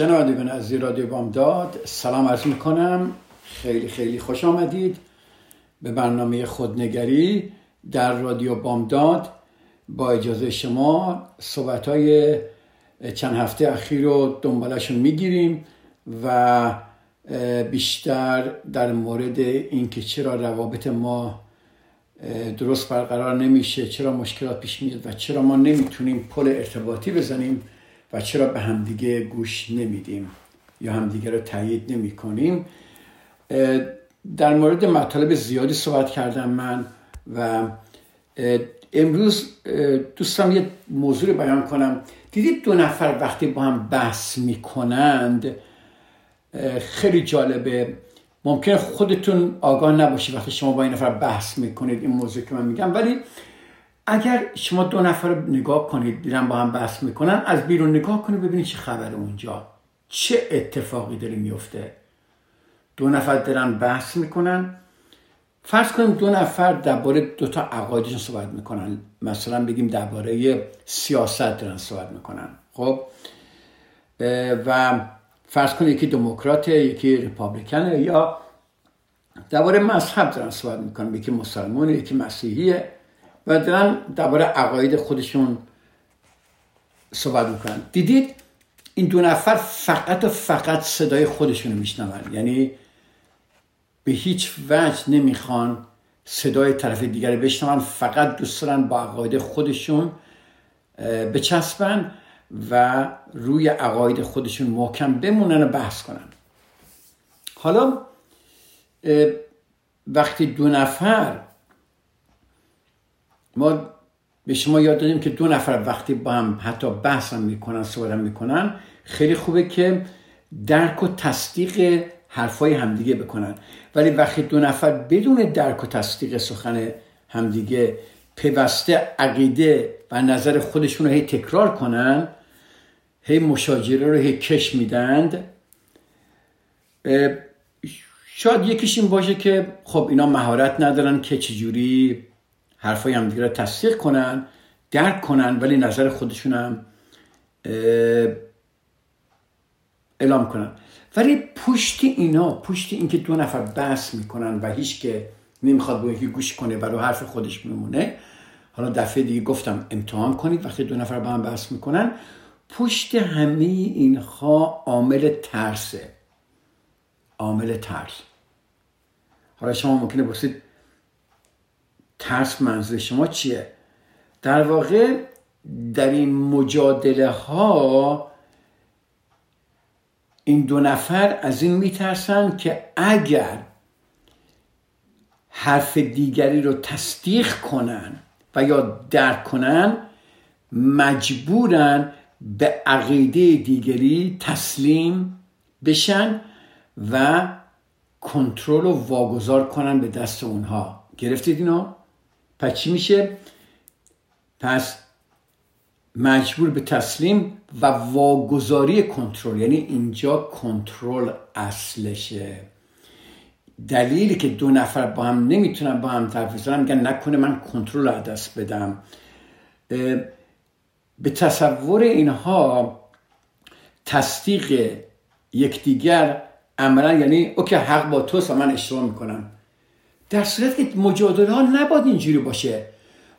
شنوندگان از رادیو بامداد سلام عرض می‌کنم. خیلی خیلی خوش آمدید به برنامه خودنگری در رادیو بامداد. با اجازه شما صحبت های چند هفته اخیر رو دنبالشون می‌گیریم و بیشتر در مورد اینکه چرا روابط ما درست برقرار نمیشه چرا مشکلات پیش میاد و چرا ما نمی‌تونیم پل ارتباطی بزنیم و چرا به همدیگه گوش نمیدیم یا همدیگه رو تایید نمی کنیم در مورد مطالب زیادی صحبت کردم من و امروز دوستم یه موضوع بیان کنم. دیدید دو نفر وقتی با هم بحث می‌کنند خیلی جالبه. ممکن خودتون آگاه نباشید وقتی شما با این نفر بحث می‌کنید این موضوع که من میگم. ولی اگر شما دو نفر نگاه کنید دیدن با هم بحث می‌کنن از بیرون نگاه کنید ببینید چه خبر اونجا. چه اتفاقی داره میفته دو نفر دارن بحث می‌کنن. فرض کنیم دو نفر درباره دو تا عقایدشون صحبت می‌کنن. مثلا بگیم درباره سیاست دارن صحبت می‌کنن. خب؟ و فرض کنیم یکی دموکراته یکی ریپابلیکنه یا درباره مذهب دارن صحبت می‌کنن. یکی مسلمانه یکی مسیحیه. و دارن درباره عقاید خودشون صحبت می‌کنن. دیدید این دو نفر فقط و فقط صدای خودشون میشنون. یعنی به هیچ وجه نمی‌خوان صدای طرف دیگر بشنون فقط دوست دارن با عقاید خودشون بچسبن و روی عقاید خودشون محکم بمونن و بحث کنن. حالا وقتی دو نفر ما به شما یاد دادیم که دو نفر وقتی با هم حتی بحث هم می‌کنن صحبت می‌کنن خیلی خوبه که درک و تصدیق حرفای همدیگه بکنن. ولی وقتی دو نفر بدون درک و تصدیق سخن همدیگه پیوسته عقیده و نظر خودشون رو هی تکرار کنن هی مشاجره رو هی کش میدند شاید یکیش این باشه که خب اینا مهارت ندارن که چجوری حرفای همدیگه رو تصدیق کنن درک کنن ولی نظر خودشون هم اعلام کنن. ولی پشت اینا پشت اینکه دو نفر بحث می‌کنن و هیچ که نمی‌خواد با یکی گوش کنه و رو حرف خودش میمونه حالا دفعه دیگه گفتم امتحان کنید وقتی دو نفر با هم بحث می‌کنن پشت همه اینها عامل ترسه. عامل ترس. حالا شما ممکنه بسید ترس منظور شما چیه در واقع در این مجادله ها این دو نفر از این میترسن که اگر حرف دیگری رو تصدیق کنن و یا درک کنن مجبورن به عقیده دیگری تسلیم بشن و کنترل و واگذار کنن به دست اونها گرفتید اینو؟ پس چی میشه؟ پس مجبور به تسلیم و واگذاری کنترل یعنی اینجا کنترل اصلشه. دلیلی که دو نفر با هم نمی‌تونن با هم حرف بزنن میگن نکنه من کنترل رو دست بدم. به تصور اینها تصدیق یکدیگر عملا یعنی اوکی حق با توست و من اشتباه می‌کنم. در صورت که مجادله ها نباید اینجوری باشه.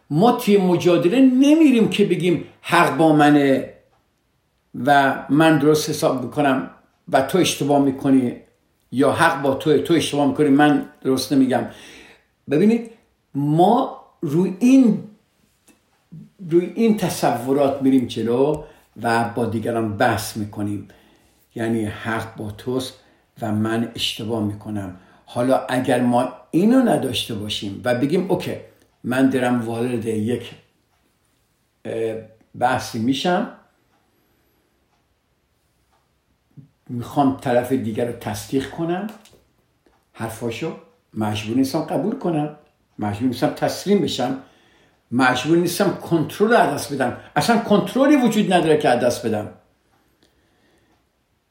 ما توی مجادله نمیریم که بگیم حق با منه و من درست حساب می‌کنم و تو اشتباه می‌کنی یا حق با تو تو اشتباه می‌کنی من درست نمیگم. ببینید ما روی این روی این تصورات میریم جلو و با دیگران بحث می‌کنیم. یعنی حق با توست و من اشتباه می‌کنم. حالا اگر ما اینو نداشته باشیم و بگیم اوکی من درم وارد یک بحثی میشم می‌خوام طرف دیگر رو تصدیق کنم حرفاشو مجبور نیستم قبول کنم مجبور نیستم تسلیم بشم مجبور نیستم کنترل از دست بدم. اصلا کنترلی وجود نداره که دست بدم.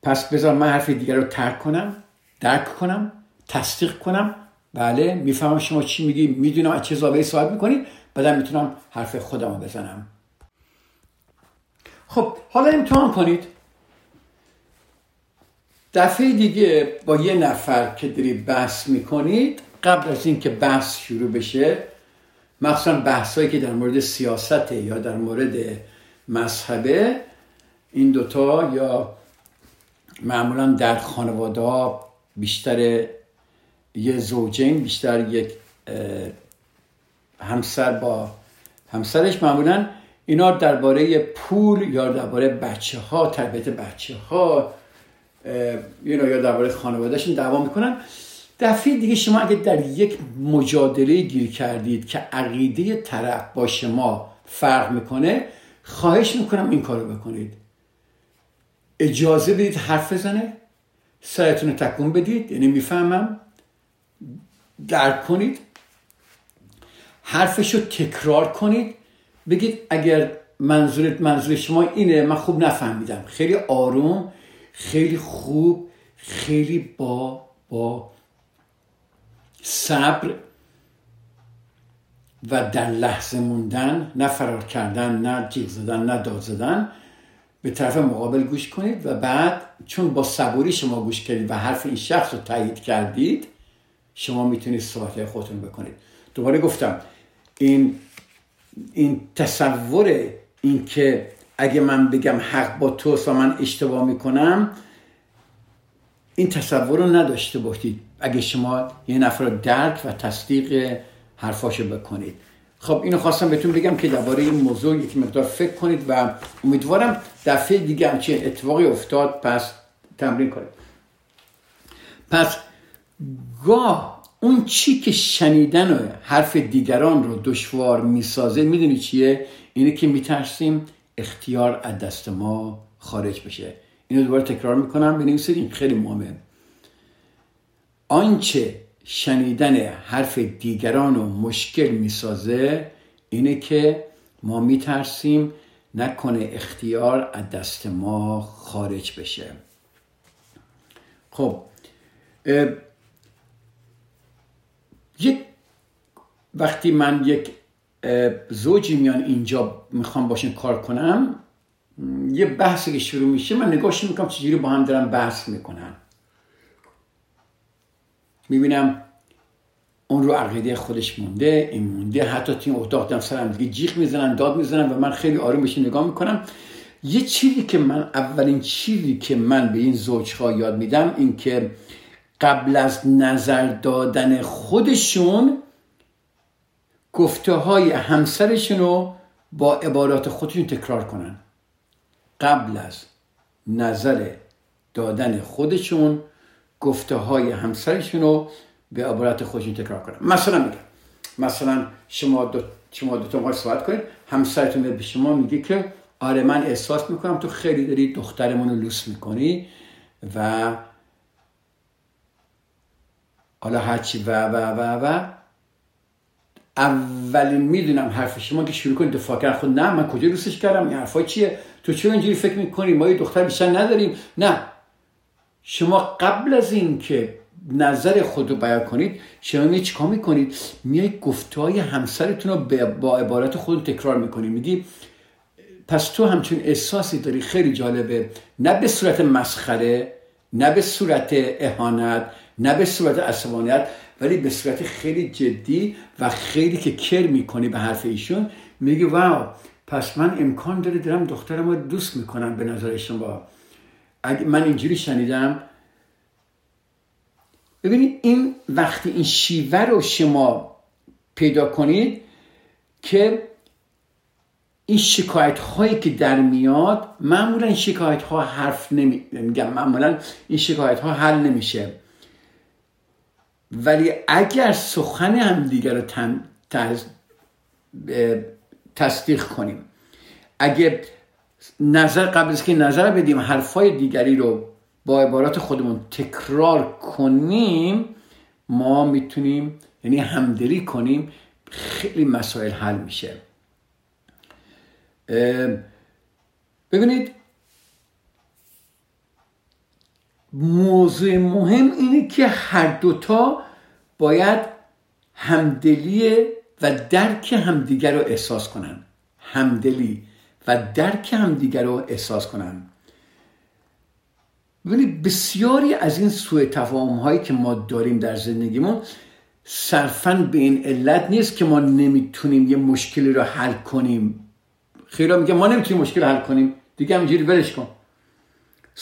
پس بذار من حرف دیگر رو ترک کنم درک کنم. تصدیق کنم. بله می‌فهمم شما چی میگی. می‌دونم از چه زاویه صحبت می‌کنید بعدم می‌تونم حرف خودم رو بزنم. خب حالا امتحان کنید. دفعه دیگه با یه نفر که داری بحث می‌کنید قبل از اینکه بحث شروع بشه مخصوصا بحثایی که در مورد سیاست یا در مورد مذهبه این دوتا یا معمولا در خانواده ها بیشتر یه زوجین بیشتر یک همسر با همسرش معمولا اینا درباره پول یا درباره بچه ها تربیت بچه ها یا درباره خانوادهشون دعوا می‌کنن. دفعه دیگه شما اگه در یک مجادله گیر کردید که عقیده طرف با شما فرق می‌کنه خواهش می‌کنم این کارو بکنید. اجازه بدید حرف بزنه سرتون رو تکون بدید یعنی می‌فهمم درک کنید. حرفش رو تکرار کنید. بگید اگر منظورت منظور شما اینه من خوب نفهمیدم. خیلی آروم خیلی خوب خیلی با با صبر و در لحظه موندن نه فرار کردن نه جیغ زدن نه داد زدن به طرف مقابل گوش کنید و بعد چون با صبوری شما گوش کردید و حرف این شخص رو تایید کردید شما می‌تونید صحبت خودتون بکنید. دوباره گفتم این این تصور این که اگه من بگم حق با تو و من اشتباه می‌کنم این تصور رو نداشته باشید. اگه شما یه نفر درک و تصدیق حرفاشو بکنید. خب اینو خواستم بهتون بگم که درباره این موضوع یک مقدار فکر کنید و امیدوارم دفعه دیگه همچین اتفاقی افتاد. پس تمرین کنید. پس گاه اون چی که شنیدن و حرف دیگران رو دشوار می‌سازه می‌دونی چیه؟ اینه که میترسیم اختیار از دست ما خارج بشه. اینو دوباره تکرار می‌کنم بنویسید این خیلی مهمه. آنچه شنیدن حرف دیگران رو مشکل می‌سازه اینه که ما میترسیم نکنه اختیار از دست ما خارج بشه. خب یک وقتی من یک زوجی میان اینجا می‌خوام باشین کار کنم یه بحثی که شروع میشه من نگاهش می‌کنم چجوری با هم دارم بحث می‌کنن. می‌بینم اون رو عقیده خودش مونده این مونده حتی توی اتاق دارم سرم دیگه جیغ می‌زنن داد می‌زنن و من خیلی آروم بهش نگاه می‌کنم. یه چیزی که من اولین چیزی که من به این زوجها یاد میدم این که قبل از نظر دادن خودشون گفته های همسرشون رو با عبارات خودشون تکرار کنن. قبل از نظر دادن خودشون گفته های همسرشون رو به عبارت خودشون تکرار کنن. مثلا میگم مثلا شما دو شما دو تا صحبت کنید. همسرتون به شما میگه که آره من احساس می‌کنم تو خیلی داری دخترمون رو لوس می‌کنی و حالا هرچی و و و و. اولین می‌دونم حرف شما که شروع کنید دفاع کردن. خود نه من کجا دوستش کردم؟ این حرفا چیه؟ تو چرا اینجوری فکر می‌کنی؟ ما یه دختر بیشتر نداریم. نه. شما قبل از این که نظر خود رو بیان کنید شما می چیکار می‌کنید؟ میای گفتهای همسرتون رو با عبارت خود تکرار می‌کنید. میگی پس تو همچون احساسی داری؟ خیلی جالبه. نه به صورت مسخره نه به صورت اهانت نه به صورت عصبانیت ولی به صورت خیلی جدی و خیلی که کر می‌کنی به حرف ایشون میگه واو پس من امکان داره دارم دخترم رو دوست می‌کنم به نظر شما. اگه من اینجوری شنیدم ببینید این وقتی این شیوه رو شما پیدا کنید که این شکایت هایی که در میاد معمولا این شکایت ها حرف نمی معمولا این شکایت ها حل نمیشه. ولی اگر سخن هم دیگر رو تن... تصدیق کنیم اگه نظر قبل از که نظر بدیم حرفای دیگری رو با عبارات خودمون تکرار کنیم ما می‌تونیم یعنی همدلی کنیم خیلی مسائل حل میشه. ببینید موضوع مهم اینه که هر دوتا باید همدلی و درک همدیگر رو احساس کنن. همدلی و درک همدیگر رو احساس کنن. ببینید بسیاری از این سوء تفاهم هایی که ما داریم در زندگیمون صرفا به این علت نیست که ما نمی‌تونیم یه مشکلی رو حل کنیم. خیلی میگه ما نمی‌تونیم مشکل حل کنیم. دیگه همینجوری ولش کن.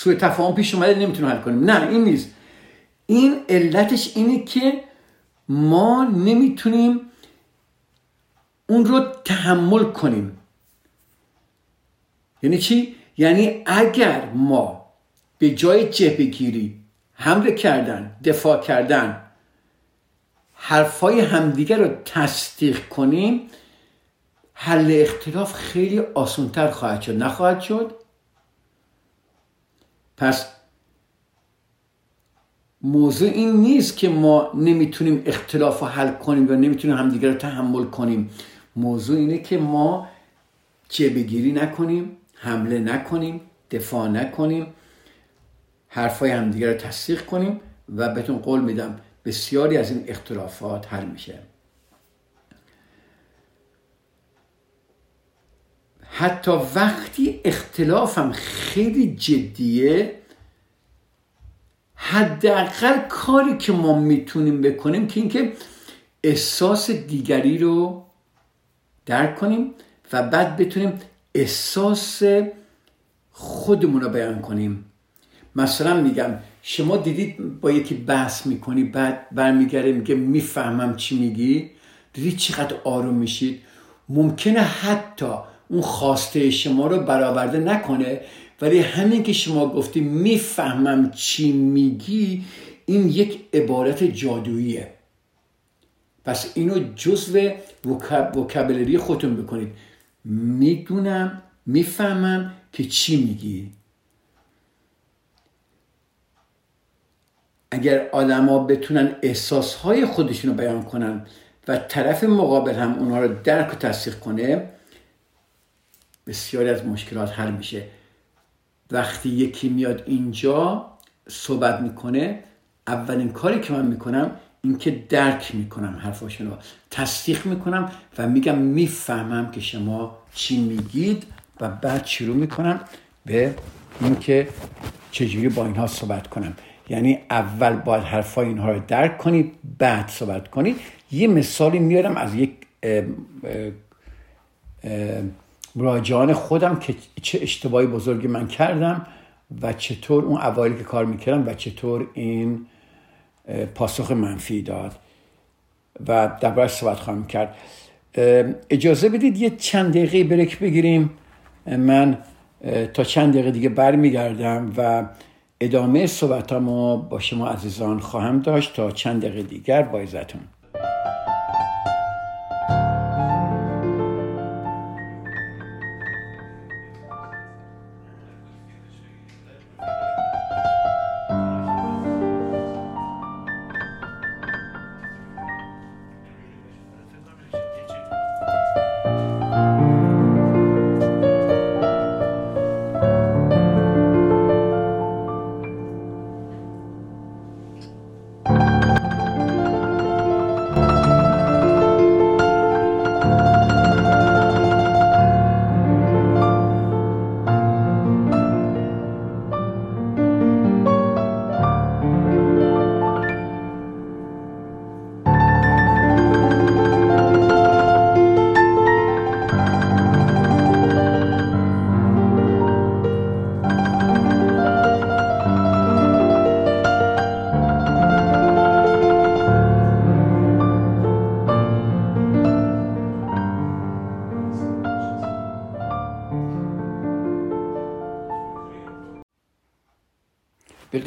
سوء تفاهم پیش اومده نمی‌تونیم حل کنیم. نه این نیست. این علتش اینه که ما نمی‌تونیم اون رو تحمل کنیم. یعنی چی؟ یعنی اگر ما به جای جبهگیری حمله کردن دفاع کردن حرفای همدیگر رو تصدیق کنیم حل اختلاف خیلی آسونتر خواهد شد. نخواهد شد. پس موضوع این نیست که ما نمی‌تونیم اختلاف رو حل کنیم و نمی‌تونیم همدیگر رو تحمل کنیم. موضوع اینه که ما جبهگیری نکنیم حمله نکنیم دفاع نکنیم حرفای همدیگر رو تصدیق کنیم و بهتون قول میدم بسیاری از این اختلافات حل میشه. حتی وقتی اختلافم خیلی جدیه حداقل کاری که ما می‌تونیم بکنیم که اینکه احساس دیگری رو درک کنیم و بعد بتونیم احساس خودمون رو بیان کنیم. مثلا میگم شما دیدید با یکی بحث می‌کنی بعد برمیگره میگه می‌فهمم چی میگی. دیدید چقدر آروم میشید. ممکنه حتی اون خواسته شما رو برآورده نکنه ولی همین که شما گفتی می‌فهمم چی میگی این یک عبارت جادوییه. پس اینو جزو وکابلری خودتون بکنید. می‌دونم می‌فهمم که چی میگی. اگر آدما بتونن احساسهای خودشون رو بیان کنن و طرف مقابل هم اونها رو درک و تصدیق کنه بسیاری از مشکلات حل میشه. وقتی یکی میاد اینجا صحبت می‌کنه اولین کاری که من می‌کنم اینکه درک می‌کنم حرفاشون رو. تصدیق می‌کنم و میگم می‌فهمم که شما چی میگید و بعد شروع می‌کنم به اینکه چجوری با اینها صحبت کنم. یعنی اول باید حرفای اینها رو درک کنید بعد صحبت کنید یه مثالی میارم از یک مراجعان خودم که چه اشتباهی بزرگی من کردم و چطور اون اوایلی که کار می‌کردم و چطور این پاسخ منفی داد و دربارش صحبت خواهم کرد. اجازه بدید یه چند دقیقه بریک بگیریم. من تا چند دقیقه دیگه برمیگردم و ادامه صحبتامو با شما عزیزان خواهم داشت تا چند دقیقه دیگر با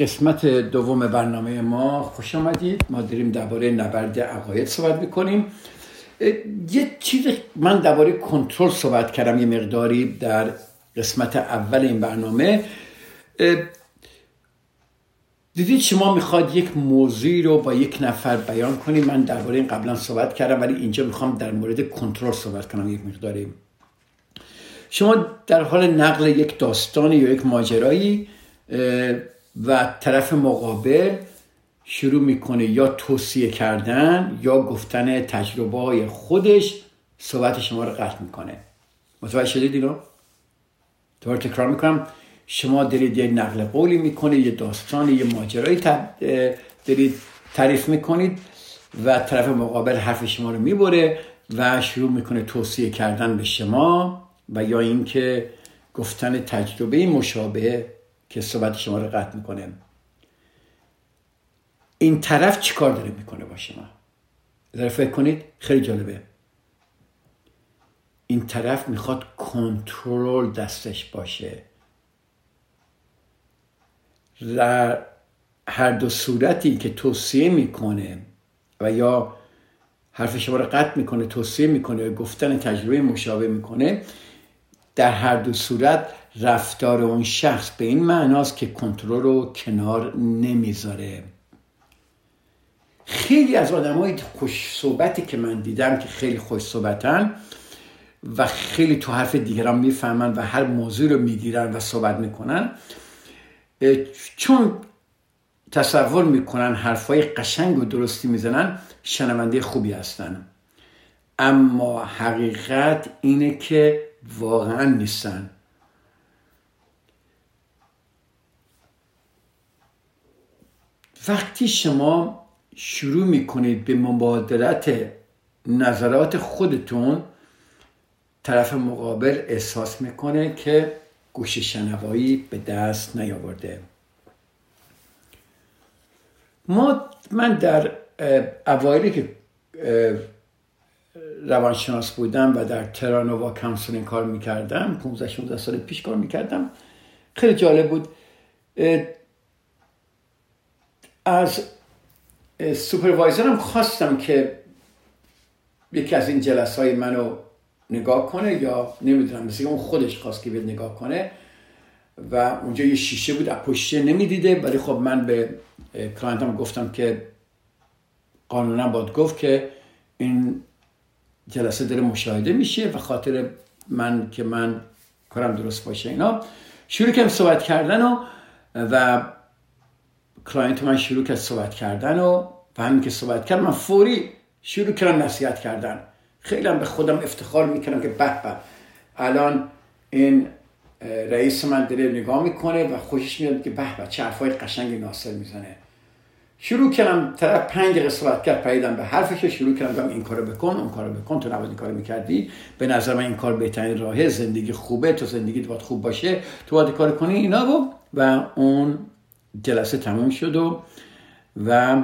قسمت دوم برنامه ما خوش آمدید. ما داریم درباره نبرد عقاید صحبت می‌کنیم. یه چیز من درباره کنترل صحبت کردم یه مقداری در قسمت اول این برنامه. دیدید شما می‌خواد یک موضوعی رو با یک نفر بیان کنید من درباره این قبلا صحبت کردم ولی اینجا می‌خوام در مورد کنترل صحبت کنم یک مقداری. شما در حال نقل یک داستانی یا یک ماجرایی و طرف مقابل شروع می‌کنه یا توصیه کردن یا گفتن تجربه های خودش صحبت شما رو قطع می‌کنه متوجه شدید اینو؟ دوباره تکرار می‌کنم شما دارید یه نقل قولی می‌کنید یه داستان یه ماجرایی دارید تعریف می‌کنید و طرف مقابل حرف شما رو می‌بره و شروع می‌کنه توصیه کردن به شما و یا اینکه گفتن تجربه مشابه که صحبت شما رو قطع می‌کنه. این طرف چی کار داره می‌کنه با شما؟ ذره فکر کنید خیلی جالبه. این طرف می‌خواد کنترل دستش باشه. در هر دو صورتی که توصیه می‌کنه و یا حرف شما رو قطع می‌کنه توصیه می‌کنه و گفتن تجربه مشابه می‌کنه در هر دو صورت رفتار اون شخص به این معناست که کنترل رو کنار نمی‌ذاره. خیلی از آدم های خوش صحبتی که من دیدم که خیلی خوش صحبتن و خیلی تو حرف دیگران می‌فهمن و هر موضوع رو می‌گیرن و صحبت می‌کنن چون تصور می‌کنن حرفای قشنگ و درستی می‌زنن شنونده خوبی هستن. اما حقیقت اینه که واقعا نیستن. وقتی شما شروع می‌کنید به مبادلت نظرات خودتون طرف مقابل احساس می‌کنه که گوش شنوایی به دست نیاورده. ما من در اوایلی که روانشناس بودم و در Terra Nova counseling کار می‌کردم 15 16 سال پیش کار می‌کردم خیلی جالب بود. از supervisor م خواستم که یکی از این جلس های منو نگاه کنه یا نمی‌دونم مثل اون خودش خواست که بیاد نگاه کنه و اونجا یه شیشه بود از پشته نمی‌دیده ولی خب من به client م گفتم که قانونا باید گفت که این جلسه داره مشاهده میشه و خاطر من که من کارم درست باشه اینا. شروع کردم صحبت کردن و و client من شروع کرد صحبت کردن و و همین که صحبت کرد من فوری شروع کردم نصیحت کردن. خیلی هم به خودم افتخار می‌کنم که به به. الان این رئیس من داره نگاه می‌کنه و خوشش میاد که به به چه حرفای قشنگی ناصر می‌زنه. شروع کردم طرف پنج دقیقه صحبت کرد پریدم به حرفش شروع کردم این کارو بکن اون کارو بکن. تو نباید این کارو می‌کردی. به نظر من این کار بهترین راهه. زندگی خوبه. تو زندگی باید خوب باشه. تو باید کار کنی. اینا و و اون جلسه تموم شد و و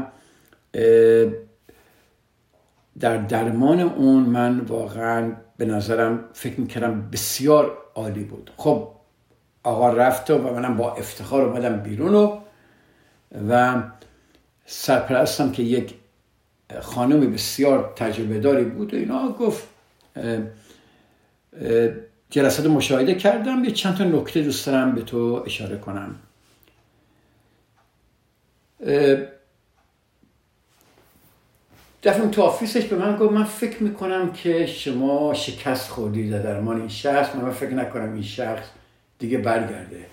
در درمان اون من واقعا به نظرم فکر می‌کردم بسیار عالی بود. خب آقا رفت و منم با افتخار اومدم بیرون و و سرپرستم که یک خانم بسیار تجربه داری بود و اینا گفت جلسات مشاهده کردم یه چند تا نکته دوست دارم به تو اشاره کنم. دفعه تو آفیسش به من گفت من فکر می‌کنم که شما شکست خوردید در درمان این شخص من فکر نکنم این شخص دیگه برگرده.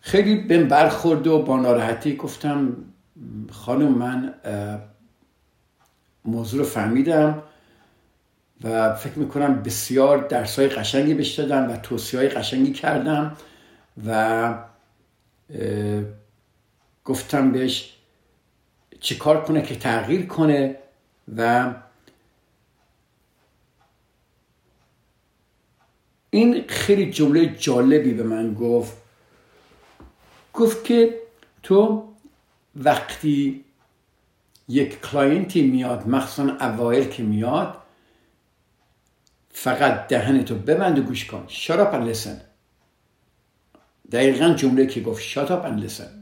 خیلی بهم برخورد و با ناراحتی گفتم خانم من موضوع رو فهمیدم و فکر می‌کنم بسیار درس های قشنگی بهش دادم و توصیه های قشنگی کردم و گفتم بهش چه کار کنه که تغییر کنه و این خیلی جمله جالبی به من گفت. گفت که تو وقتی یک کلاینتی میاد مخصوصا اوایل که میاد فقط دهنتو ببند و گوش کن. شراب and listen. دقیقا جمله که گفت. شات اپ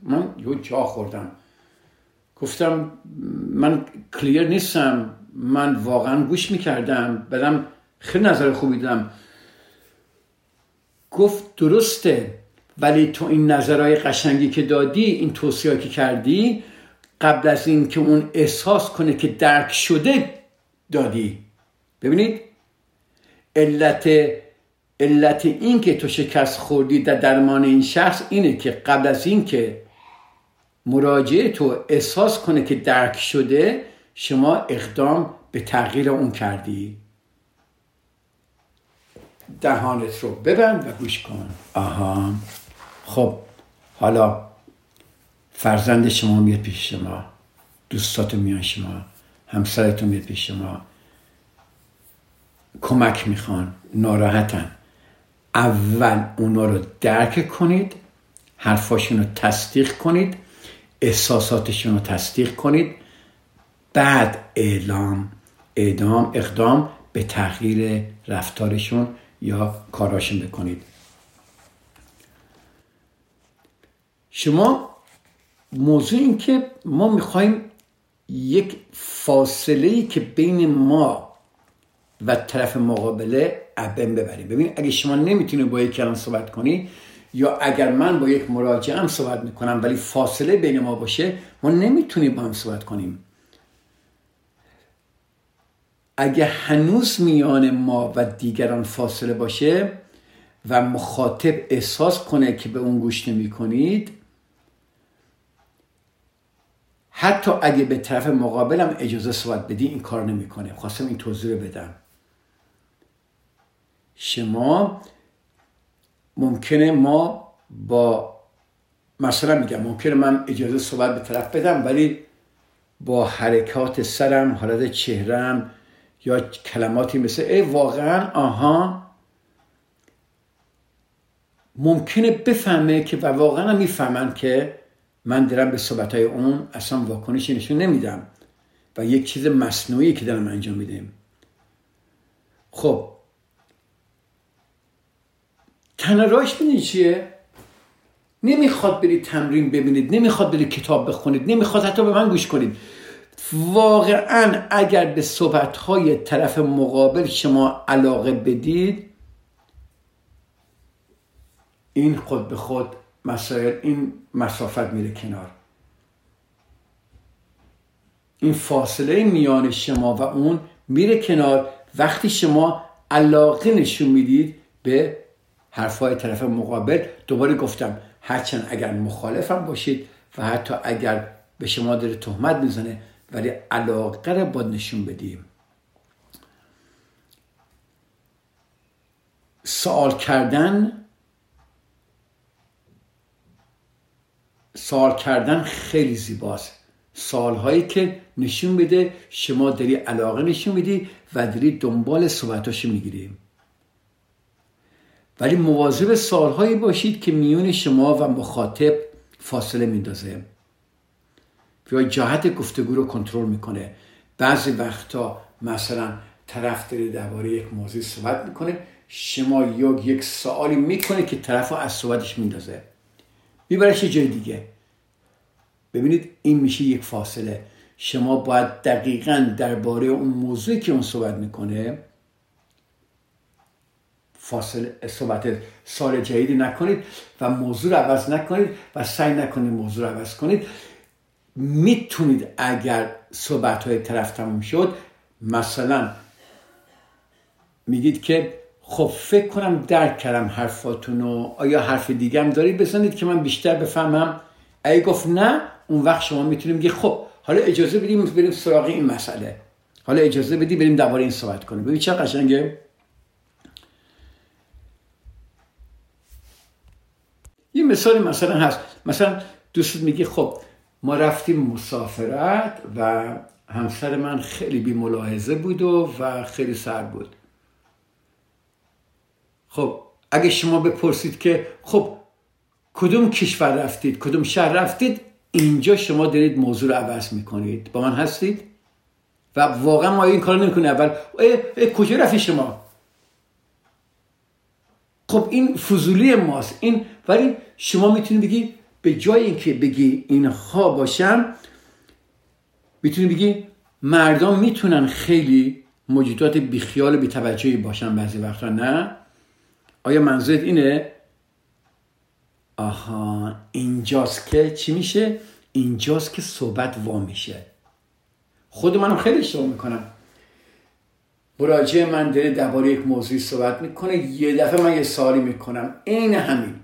من یه جا خوردم. گفتم من کلیر نیستم. من واقعا گوش می‌کردم. برم خیلی نظر خوبی دادم گفت درسته ولی تو این نظرهای قشنگی که دادی این توصیه که کردی قبل از این که اون احساس کنه که درک شده دادی. ببینید؟ علت علت این که تو شکست خوردی در درمان این شخص اینه که قبل از این که مراجعه تو احساس کنه که درک شده شما اقدام به تغییر اون کردی. دهانت رو ببند و گوش کن. آها. خب حالا فرزند شما میاد پیش شما دوستاتو میان شما همسرتون میاد پیش شما. کمک می‌خوان ناراحتن. اول اونا رو درک کنید حرفاشون رو تصدیق کنید احساساتشون رو تصدیق کنید. بعد اعلام اعدام اقدام به تغییر رفتارشون یا کاراشون بکنید. شما موضوع این که ما می‌خوایم یک فاصله ای که بین ما و طرف مقابله ابن ببریم. ببین اگه شما نمی‌تونی با یک کلام صحبت کنی یا اگر من با یک مراجعه هم صحبت می‌کنم ولی فاصله بین ما باشه ما نمی‌تونیم با هم صحبت کنیم. اگه هنوز میان ما و دیگران فاصله باشه و مخاطب احساس کنه که به اون گوش نمی کنید حتی اگه به طرف مقابلم اجازه صحبت بدی این کار نمی‌کنه. خواستم این توضیح بدم. شما ممکنه ما با مثلا میگم ممکنه من اجازه صحبت به طرف بدم ولی با حرکات سرم حالت چهرم یا کلماتی مثل ای واقعا آها ممکنه بفهمه که و واقعا می‌فهمن که من دارم به صحبت های اون اصلا واکنشی نشون نمیدم و یک چیز مصنوعی که دارم انجام میدم. خب تنها راش ببینید چیه؟ نمی‌خواد برید تمرین ببینید نمی‌خواد برید کتاب بخونید نمی‌خواد حتی به من گوش کنید. واقعا اگر به صحبت های طرف مقابل شما علاقه بدید این خود به خود مسائل این مسافت میره کنار. این فاصله میان شما و اون میره کنار. وقتی شما علاقه نشون می‌دید به حرفهای طرف مقابل دوباره گفتم هرچند اگر مخالفم باشید و حتی اگر به شما داره تهمت می‌زنه ولی علاقه رو با نشون بدیم. سوال کردن سوال کردن خیلی زیباست. سالهایی که نشون بده شما داری علاقه نشون میدی و داری دنبال صحبتاشو می‌گیریم ولی مواظب سالهایی باشید که میون شما و مخاطب فاصله میندازه یا جهت گفتگو رو کنترل می‌کنه. بعضی وقتا مثلا طرف داره درباره یک موضوع صحبت می‌کنه. شما یا یک سوالی می‌کنه که طرف از صحبتش میندازه میبرش جای دیگه؟ ببینید این میشه یک فاصله. شما باید دقیقا درباره اون موضوعی که اون صحبت می‌کنه فاصله صحبت سال جدیدی نکنید و موضوع رو عوض نکنید و سعی نکنید موضوع رو عوض کنید. می‌تونید اگر صحبت های طرف تموم شد مثلا میگید که خب فکر کنم درک کردم حرفاتون و آیا حرف دیگه هم دارید؟ بزنید که من بیشتر بفهمم. اگه گفت نه اون وقت شما می‌تونیم بگید خب حالا اجازه بدیم بریم سراغ این مسئله. حالا اجازه بدی بریم درباره این صحبت کنیم. ببین چه قشنگه؟ یه مثالی مثلا هست. مثلا دوستت میگه خب ما رفتیم مسافرت و همسر من خیلی بی ملاحظه بود و, و خیلی سر بود. خب اگه شما بپرسید که خب کدوم کشور رفتید؟ کدوم شهر رفتید؟ اینجا شما دارید موضوع رو عوض می‌کنید. با من هستید؟ و واقعا ما این کار نمی‌کنه اول کجا رفتی شما؟ خب این فضولی ماست. این ولی شما می‌تونید بگی به جای اینکه بگی اینها باشم می‌تونید بگی مردم می‌تونن خیلی موجودات بیخیال و بیتوجهی باشن بعضی وقتا نه؟ آیا منظورت اینه؟ آها اینجاست که چی میشه؟ اینجاست که صحبت وا میشه. خود منم خیلی اشتباه می‌کنم. مراجع من داره درباره یک موضوعی صحبت می‌کنه. یه دفعه من یه سوالی می‌کنم. عین همین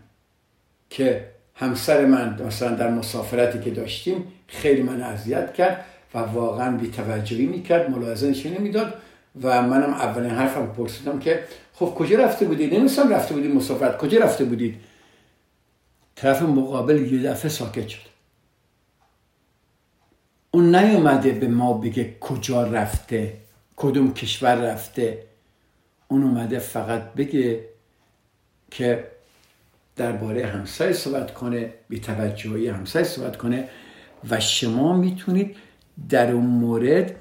که همسر من مثلا در مسافرتی که داشتیم خیلی من اذیت کرد و واقعا بی توجهی می‌کرد ملاحظه نمی‌داد و منم اولین حرفم پرسیدم که خب کجا رفته بودید؟ نمیستم رفته بودید مسافرت. کجا رفته بودید؟ طرف مقابل یه دفعه ساکت شد. اون نیومده به ما بگه کجا رفته؟ کدوم کشور رفته. اون اومده فقط بگه که درباره همسایه صحبت کنه بی توجهی همسایه صحبت کنه و شما می‌تونید در اون مورد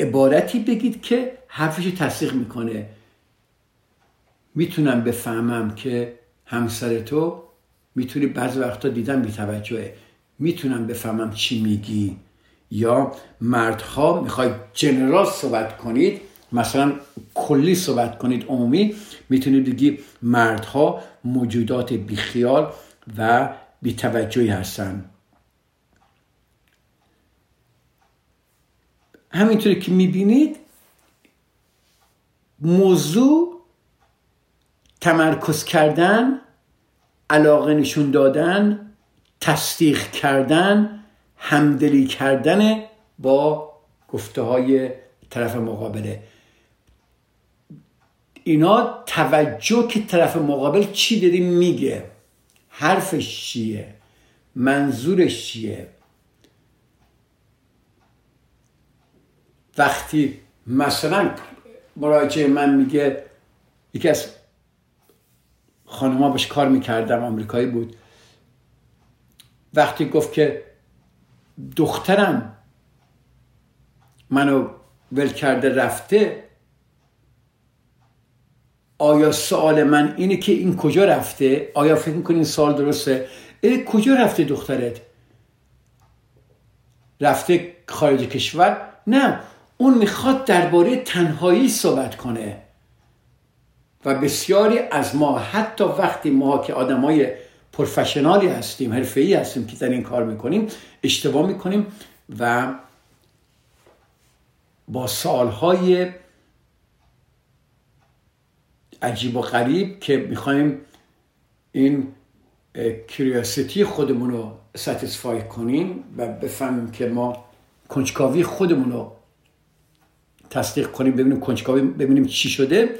عبارتی بگید که حرفش تصدیق می‌کنه. می‌تونم بفهمم که همسر تو می‌تونی بعض وقتا دیدم بیتوجهه می‌تونم بفهمم چی میگی. یا مردها می‌خواید جنرال صحبت کنید مثلا کلی صحبت کنید عمومی می‌تونید بگی مردها موجودات بیخیال و بیتوجهی هستن. همینطوری که می‌بینید موضوع تمرکز کردن علاقه نشون دادن تصدیق کردن همدلی کردن با گفته های طرف مقابله. اینا توجه که طرف مقابل چی داری میگه. حرفش چیه؟ منظورش چیه؟ وقتی مثلا مراجع من میگه یکی از خانوما باش کار می‌کردم آمریکایی بود. وقتی گفت که دخترم منو ول کرده رفته آیا سوال من اینه که این کجا رفته؟ آیا فکر می‌کنی این سوال درسته؟ ای کجا رفته دخترت؟ رفته خارج کشور؟ نه اون می‌خواد درباره تنهایی صحبت کنه. و بسیاری از ما حتی وقتی ما که آدمای پروفشنالی هستیم حرفه‌ای هستیم که در این کار می‌کنیم اشتباه می‌کنیم و با سالهای عجیب و غریب که می‌خوایم این کریاسیتی خودمون رو ستیسفای کنیم و بفهمیم که ما کنجکاوی خودمون رو تصدیق کنیم ببینیم کنجکاوی ببینیم چی شده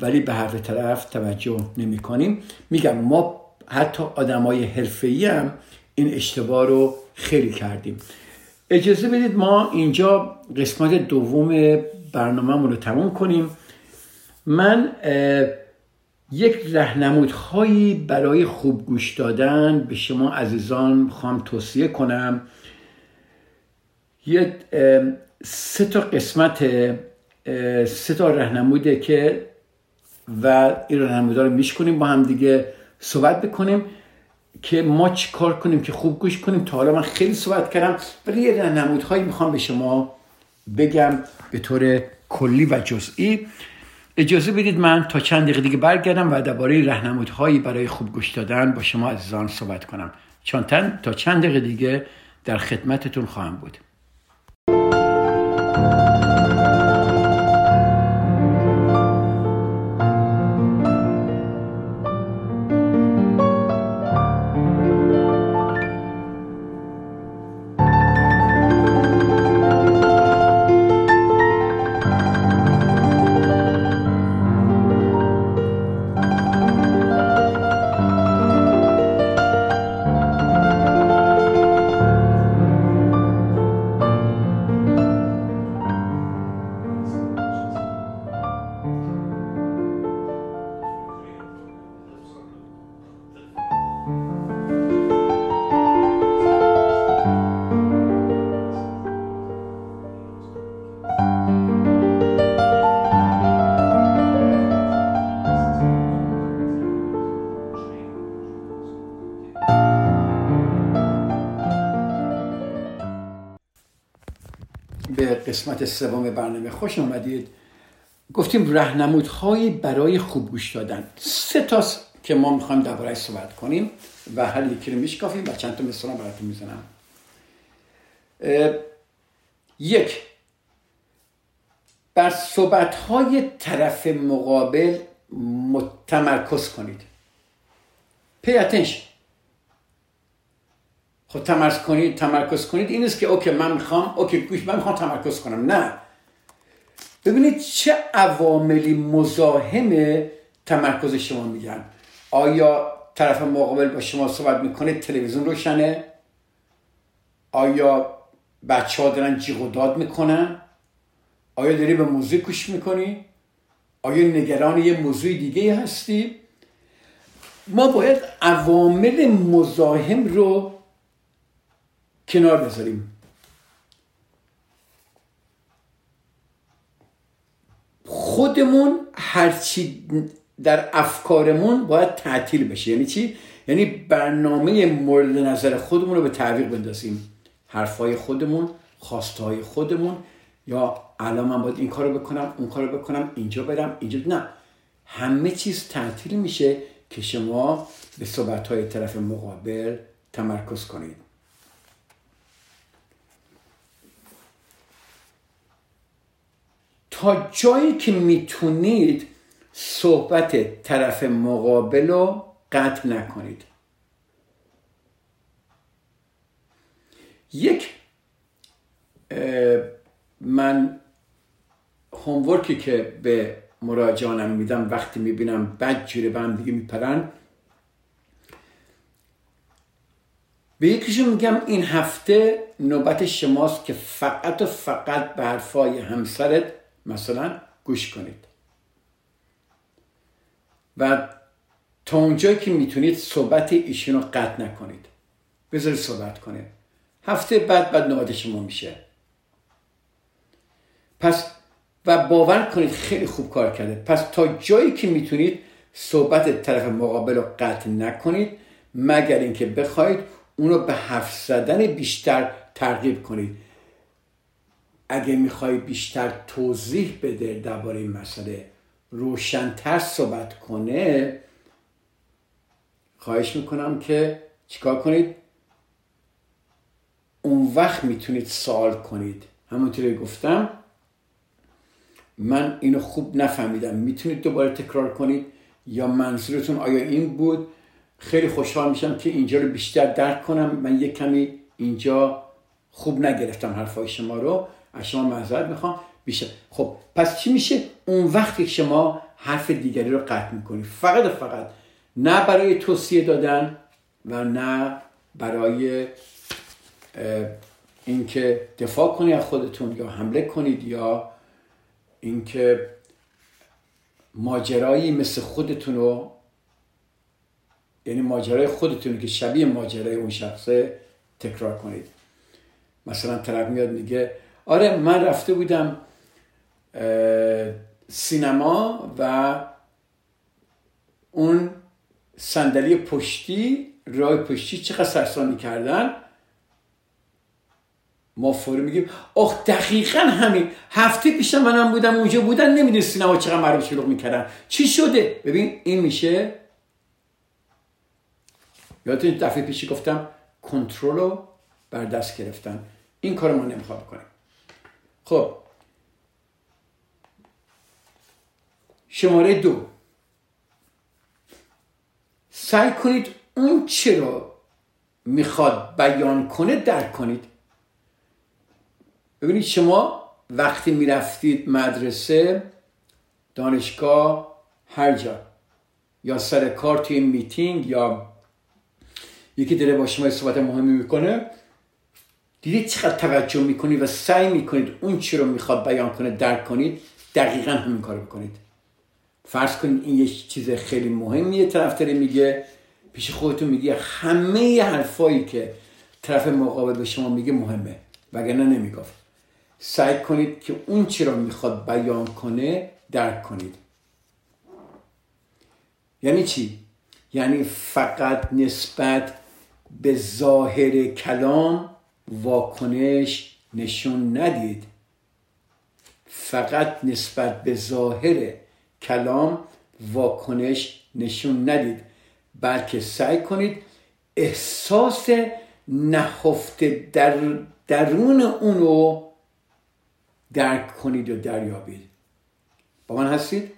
ولی به حرف طرف توجه نمی کنیم میگم ما حتی آدمای حرفه‌ای هم این اشتباه رو خیلی کردیم. اجازه بدید ما اینجا قسمت دوم برنامهمون رو تموم کنیم. من یک رهنمودهایی برای خوب گوش دادن به شما عزیزان می‌خوام توصیه کنم. یه سه تا قسمت سه تا رهنموده که و این رهنمودا رو میشکنیم با هم دیگه. صحبت بکنیم که ما چی کار کنیم که خوب گوش کنیم. تا حالا من خیلی صحبت کردم ولی یه رهنمودهایی می‌خوام به شما بگم به طور کلی و جزئی. اجازه بدید من تا چند دقیقه دیگه برگردم و درباره رهنمودهایی برای خوب گوش دادن با شما عزیزان صحبت کنم. چون تا چند دقیقه دیگه در خدمتتون خواهم بود. سوم برنامه. خوش آمدید. گفتیم رهنمودهایی برای خوب گوش دادن. سه تاست که ما می‌خوایم دربارهش صحبت کنیم و هر یکی رو میشکافیم و چند تا مثال براتون می‌زنم. یک بر صحبت های طرف مقابل متمرکز کنید. اتنشن خب تمرکز کنید تمرکز کنید. این است که OK من می‌خوام OK گوش من می‌خوام تمرکز کنم. نه. ببینید چه عواملی مزاحم تمرکز شما میشن آیا طرف مقابل با شما صحبت می‌کنه تلویزیون روشنه؟ آیا بچه ها دارن جیغ و داد می‌کنن؟ آیا داری به موزیک گوش می‌کنی؟ آیا نگران یه موضوع دیگه هستی؟ ما باید عوامل مزاحم رو کنار بذاریم. خودمون هرچی در افکارمون باید تعطیل بشه. یعنی چی؟ یعنی برنامه مورد نظر خودمون رو به تعویق بندازیم. حرفای خودمون خواستهای خودمون. یا الان من باید این کارو بکنم اون کارو بکنم اینجا برم اینجا نه. همه چیز تعطیل میشه که شما به صحبت های طرف مقابل تمرکز کنید. جایی که می‌تونید صحبت طرف مقابل رو قطع نکنید. یک من هومورکی که به مراجعانم میدم وقتی می‌بینم بد جوره به هم دیگه میپرن به یکیشون میگم این هفته نوبت شماست که فقط و فقط به حرفای همسرت مثلا گوش کنید. و تا اونجایی که می‌تونید صحبت ایشون رو قطع نکنید. بذارید صحبت کنه هفته بعد بعد نوبت شما میشه. پس و باور کنید خیلی خوب کار کرده. پس تا جایی که می‌تونید صحبت طرف مقابل رو قطع نکنید مگر اینکه بخواید اونو به حرف زدن بیشتر ترغیب کنید. اگه می‌خوای بیشتر توضیح بده درباره این مسئله روشنتر صحبت کنه خواهش می‌کنم که چیکار کنید؟ اون وقت می‌تونید سوال کنید. همونطوری گفتم من اینو خوب نفهمیدم. می‌تونید دوباره تکرار کنید؟ یا منظورتون آیا این بود؟ خیلی خوشحال میشم که اینجا رو بیشتر درک کنم. من یک کمی اینجا خوب نگرفتم حرفای شما رو. از شما معذرت می‌خوام. بیشتر. خب پس چی میشه؟ اون وقتی شما حرف دیگری رو قطع می‌کنید فقط فقط. نه برای توصیه دادن و نه برای اینکه دفاع کنید از خودتون یا حمله کنید یا اینکه ماجرایی مثل خودتون رو یعنی ماجرای خودتون که شبیه ماجرای اون شخصه تکرار کنید. مثلا طرف میاد میگه آره من رفته بودم سینما و اون صندلی پشتی رای پشتی چقدر سرسانی کردن؟ ما فوری میگیم آخ دقیقا همین. هفته پیش منم بودم اونجا بودن نمی‌دونی سینما چقدر مردم شلوغ می‌کردن. چی شده؟ ببین این میشه. یادتون دفعه پیشی گفتم کنترل رو بر دست گرفتن. این کار ما نمی‌خواد بکنیم خب. شماره دو. سعی کنید اون چه رو می‌خواد بیان کنه درک کنید. ببینید شما وقتی می‌رفتید مدرسه دانشگاه هر جا یا سر کار توی میتینگ یا یکی داره با شما صحبت مهمی می‌کنه دیدید چقدر توجه می‌کنید و سعی می‌کنید اون چی رو می‌خواد بیان کنه درک کنید دقیقا همین کار بکنید. فرض کنید این یه چیز خیلی مهمیه طرف داره میگه پیش خودتون میگه همه حرفایی که طرف مقابل به شما میگه مهمه وگرنه نمی‌گفت. سعی کنید که اون چی رو می‌خواد بیان کنه درک کنید. یعنی چی؟ یعنی فقط نسبت به ظاهر کلام واکنش نشون ندید. فقط نسبت به ظاهر کلام واکنش نشون ندید. بلکه سعی کنید احساس نهفته در درون اون رو درک کنید و دریابید. با من هستید؟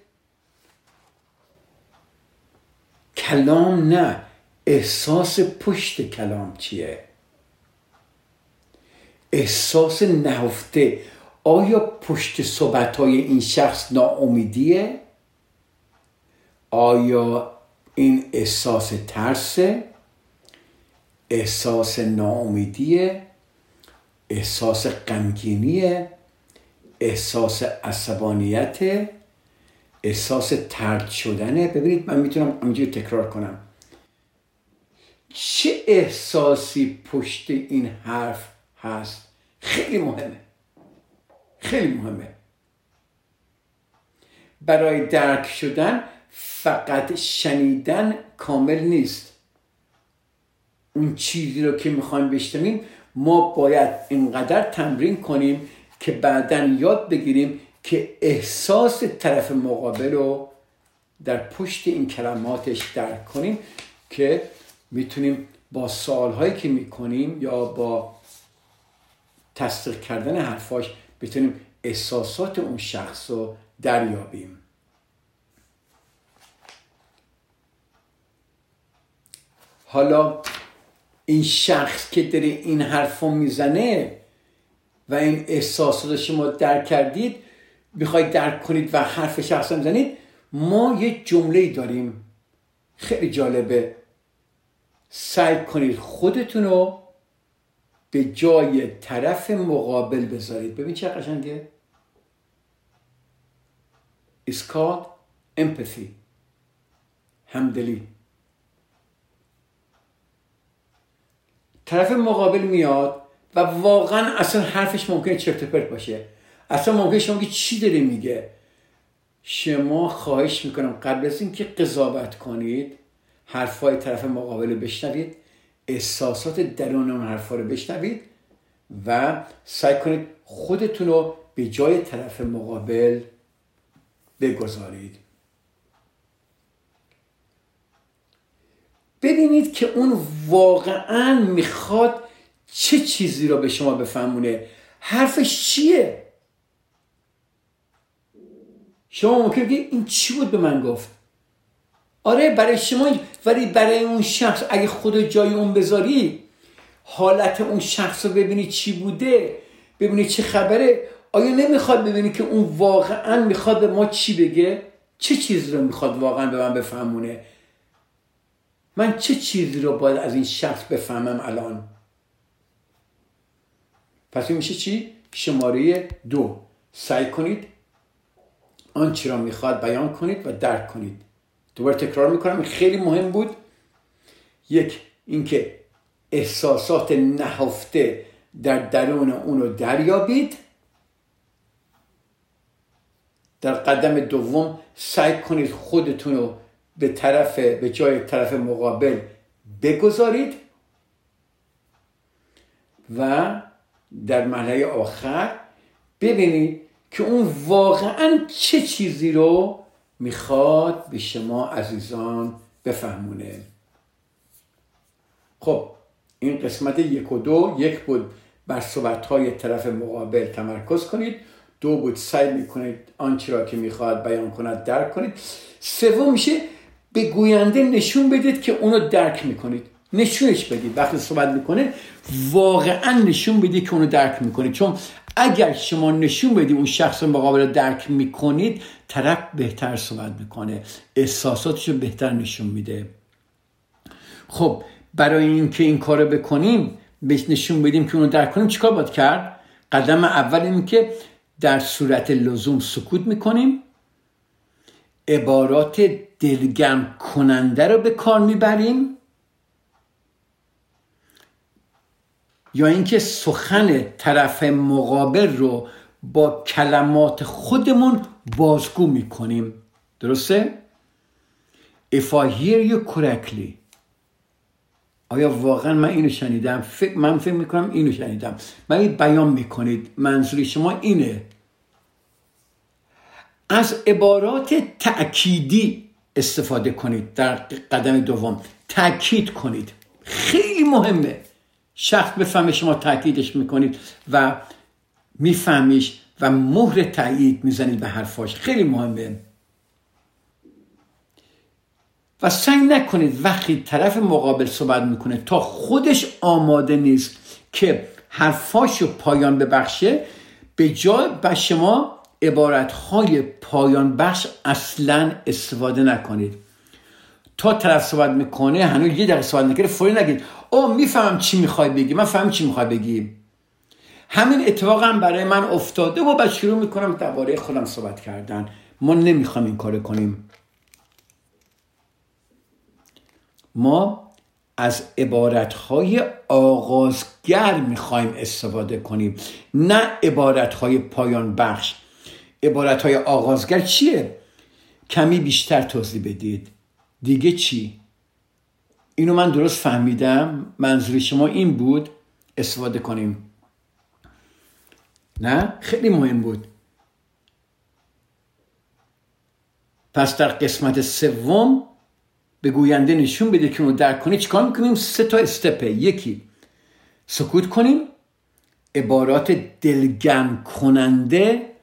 کلام نه. احساس پشت کلام چیه؟ احساس نهفته. آیا پشت صحبت های این شخص ناامیدیه؟ آیا این احساس ترسه؟ احساس ناامیدیه؟ احساس غمگینیه؟ احساس عصبانیت احساس ترد شدنه؟ ببینید من می‌تونم همینجوری تکرار کنم. چه احساسی پشت این حرف هست؟ خیلی مهمه. خیلی مهمه. برای درک شدن فقط شنیدن کامل نیست. اون چیزی رو که می‌خوایم بشنویم ما باید اینقدر تمرین کنیم که بعدا یاد بگیریم که احساس طرف مقابل رو در پشت این کلماتش درک کنیم که می‌تونیم با سوالهایی که می‌کنیم یا با تصدیق کردن حرفاش بتونیم احساسات اون شخص رو دریابیم. حالا این شخص که داره این حرف می‌زنه و این احساسات شما درک کردید می‌خواید درک کنید و حرف شخص می‌زنید ما یه جمله داریم. خیلی جالبه. سعی کنید خودتون رو به جای طرف مقابل بذارید. ببین چه قشنگه. It's called empathy. همدلی. طرف مقابل میاد و واقعا اصلا حرفش ممکنه چرت پرت باشه. اصلا ممکنه شما که چی داره میگه. شما خواهش می‌کنم قبل از اینکه قضاوت کنید حرفای طرف مقابل بشنوید. احساسات درون اون حرفا رو بشنوید و سعی کنید خودتون رو به جای طرف مقابل بگذارید. ببینید که اون واقعا می‌خواد چه چیزی رو به شما بفهمونه. حرفش چیه؟ شما ممکن بگید این چی بود به من گفت؟ آره برای شما ولی برای اون شخص اگه خود جای اون بذاری حالت اون شخص رو ببینی چی بوده ببینی چه خبره. آیا نمی‌خواد ببینی که اون واقعا می‌خواد به ما چی بگه؟ چه چیزی رو می‌خواد واقعا به من بفهمونه؟ من چه چیزی رو باید از این شخص بفهمم الان؟ پس این میشه چی؟ شماره دو. سعی کنید آنچه را می‌خواد بیان کنید و درک کنید. دوباره تکرار می‌کنم. خیلی مهم بود یک اینکه احساسات نهفته در درون اون رو دریابید. در قدم دوم سعی کنید خودتون رو به طرف به جای طرف مقابل بگذارید و در مرحله آخر ببینید که اون واقعا چه چیزی رو می‌خواد به شما عزیزان بفهمونه. خب این قسمت یک و دو یک بود بر صحبت های طرف مقابل تمرکز کنید. دو بود سعی می‌کنید آنچه را که می‌خواد بیان کند درک کنید. سوم میشه به گوینده نشون بدید که اونو درک می‌کنید. نشونش بدید. وقتی صحبت می‌کنه واقعا نشون بدید که اونو درک می‌کنید چون اگر شما نشون بدید اون شخص مقابل درک می‌کنید طرف بهتر صحبت می‌کنه. احساساتش رو بهتر نشون میده. خب برای اینکه این کارو بکنیم بهش نشون بدیم که اونو درک کنیم چیکار باید کرد؟ قدم اول این که در صورت لزوم سکوت می‌کنیم. عبارات دلگرم کننده رو به کار می‌بریم. یا اینکه سخن طرف مقابل رو با کلمات خودمون بازگو می‌کنیم. درسته؟ If I hear you correctly. آیا واقعا من اینو شنیدم؟ فکر من فکر می‌کنم اینو شنیدم. من بیان می‌کنید. منظوری شما اینه. از عبارات تأکیدی استفاده کنید در قدم دوم. تأکید کنید. خیلی مهمه. شخص بفهمه شما تأکیدش می‌کنید و میفهمیش و مهر تایید می‌زنید به حرفاش. خیلی مهمه. و سعی نکنید وقتی طرف مقابل صحبت می‌کنه تا خودش آماده نیست که حرفاشو پایان ببخشه به جای به شما عبارتهای پایان بخش اصلا استفاده نکنید. تا طرف صحبت می‌کنه هنوز یه دقیقه صحبت نکرده فوری نگید. او می‌فهمم چی می‌خوای بگی. من فهم چی می‌خوای بگی. همین اتفاق هم برای من افتاده. و بعد شروع می‌کنم درباره خودم صحبت کردن. ما نمی‌خوام این کار کنیم. ما از عبارتهای آغازگر می‌خوایم استفاده کنیم. نه عبارتهای پایان بخش. عبارتهای آغازگر چیه؟ کمی بیشتر توضیح بدید. دیگه چی؟ اینو من درست فهمیدم. منظور شما این بود استفاده کنیم. نه؟ خیلی مهم بود. پس در قسمت سوم به گوینده نشون بده که اونو درک کنی چیکار می‌کنیم؟ سه تا استپه یکی سکوت کنیم. عبارات دلگم کننده.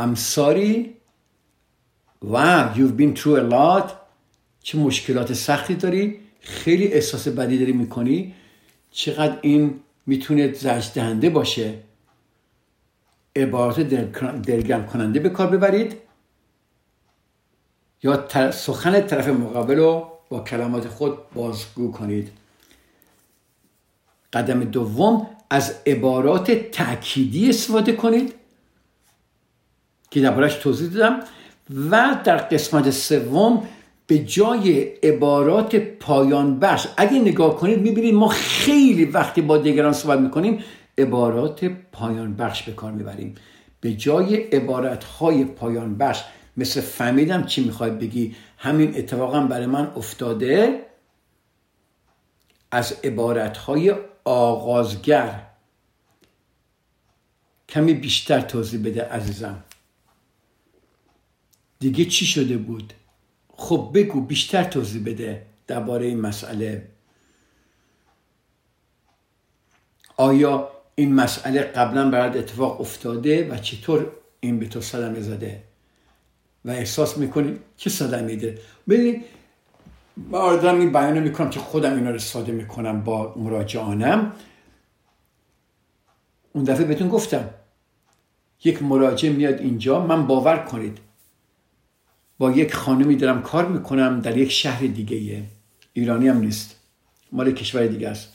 I'm sorry. Wow you've been through a lot. چه مشکلات سختی داری خیلی احساس بدی داری می‌کنی چقدر این می‌تونه زجدهنده باشه؟ عبارات دلگرم کننده به کار ببرید یا سخن طرف مقابل رو با کلمات خود بازگو کنید. قدم دوم از عبارات تأکیدی استفاده کنید که دربارش توضیح دادم. و در قسمت سوم به جای عبارات پایان بخش اگه نگاه کنید می‌بینید ما خیلی وقتی با دیگران صحبت می‌کنیم عبارات پایان بخش به کار می‌بریم. به جای عبارت های پایان بخش مثل فهمیدم چی می‌خوای بگی همین اتفاقا برای من افتاده. از عبارت های آغازگر کمی بیشتر توضیح بده عزیزم. دیگه چی شده بود؟ خب بگو بیشتر توضیح بده درباره این مسئله. آیا این مسئله قبلا برات اتفاق افتاده و چطور این به تو صدمه زده؟ و احساس می‌کنی؟ چه صدمه ده ببینید آدم این بیانو می‌کنم که خودم اینا رو ساده می‌کنم با مراجعانم. اون دفعه بهتون گفتم یک مراجع میاد اینجا من باور کنید با یک خانمی دارم کار می‌کنم در یک شهر دیگه ایرانی هم نیست. مال کشور دیگه است.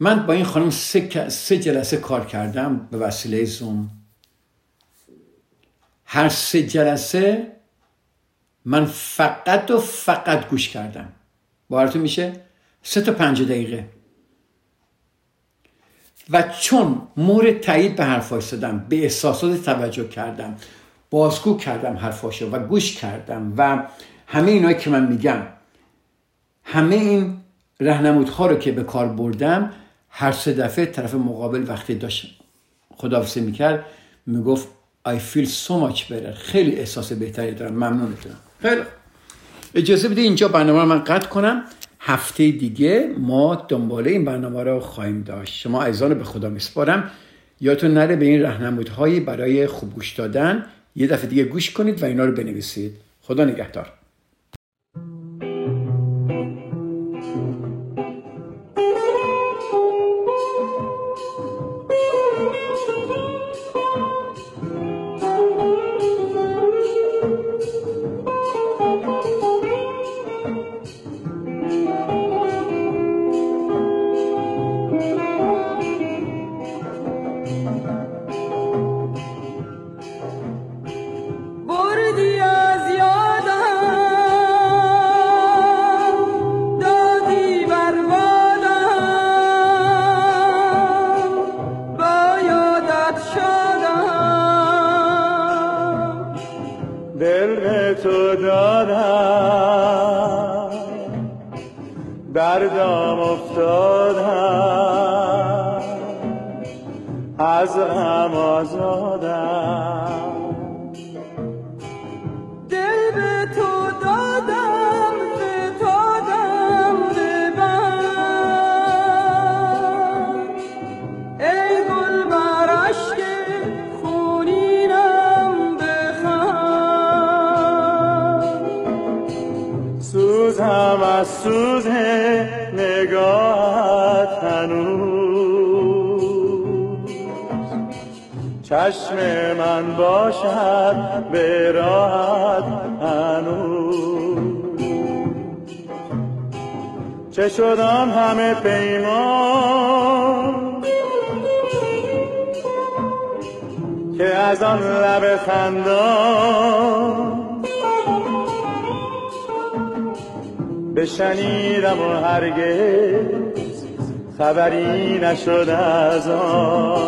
من با این خانم سه, سه جلسه کار کردم به وسیله زوم. هر سه جلسه من فقط و فقط گوش کردم. باورتون میشه؟ سه تا پنج دقیقه. و چون مورد تایید به حرفاش دادم به احساسات توجه کردم بازگو کردم حرفاشو و گوش کردم و همه اینایی که من میگم همه این رهنمودها رو که به کار بردم هر سه دفعه طرف مقابل وقتی داشت خداحافظی می‌کرد می‌گفت I feel so much better. خیلی احساس بهتری دارم ممنونتونم خیلی اجازه بده اینجا برنامه رو من قطع کنم. هفته دیگه ما دنباله این برنامه رو خواهیم داشت. شما عزیزان به خدا میسپارم. یادتون نره به این رهنمودهایی برای خوب گوش دادن یه دفعه دیگه گوش کنید و اینا رو بنویسید. خدا نگهدار. شدم همه پیمان که از آن لب خندان بشنیدم و هرگز خبری نشد از آن.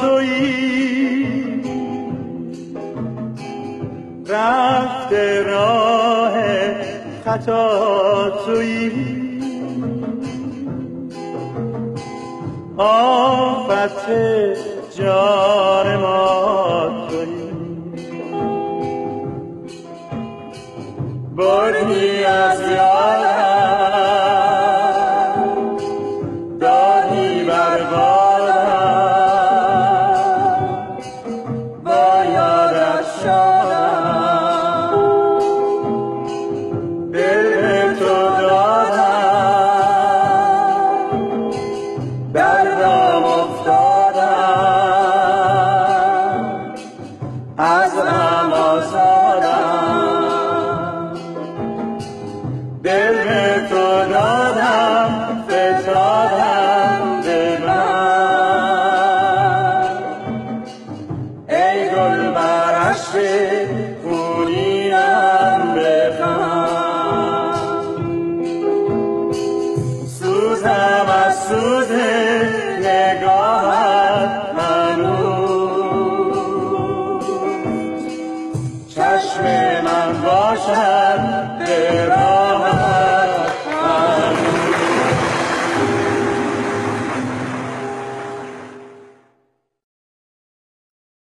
تویی. رفت راه خطا تویی. آفت جان ما تویی. بردی از یادم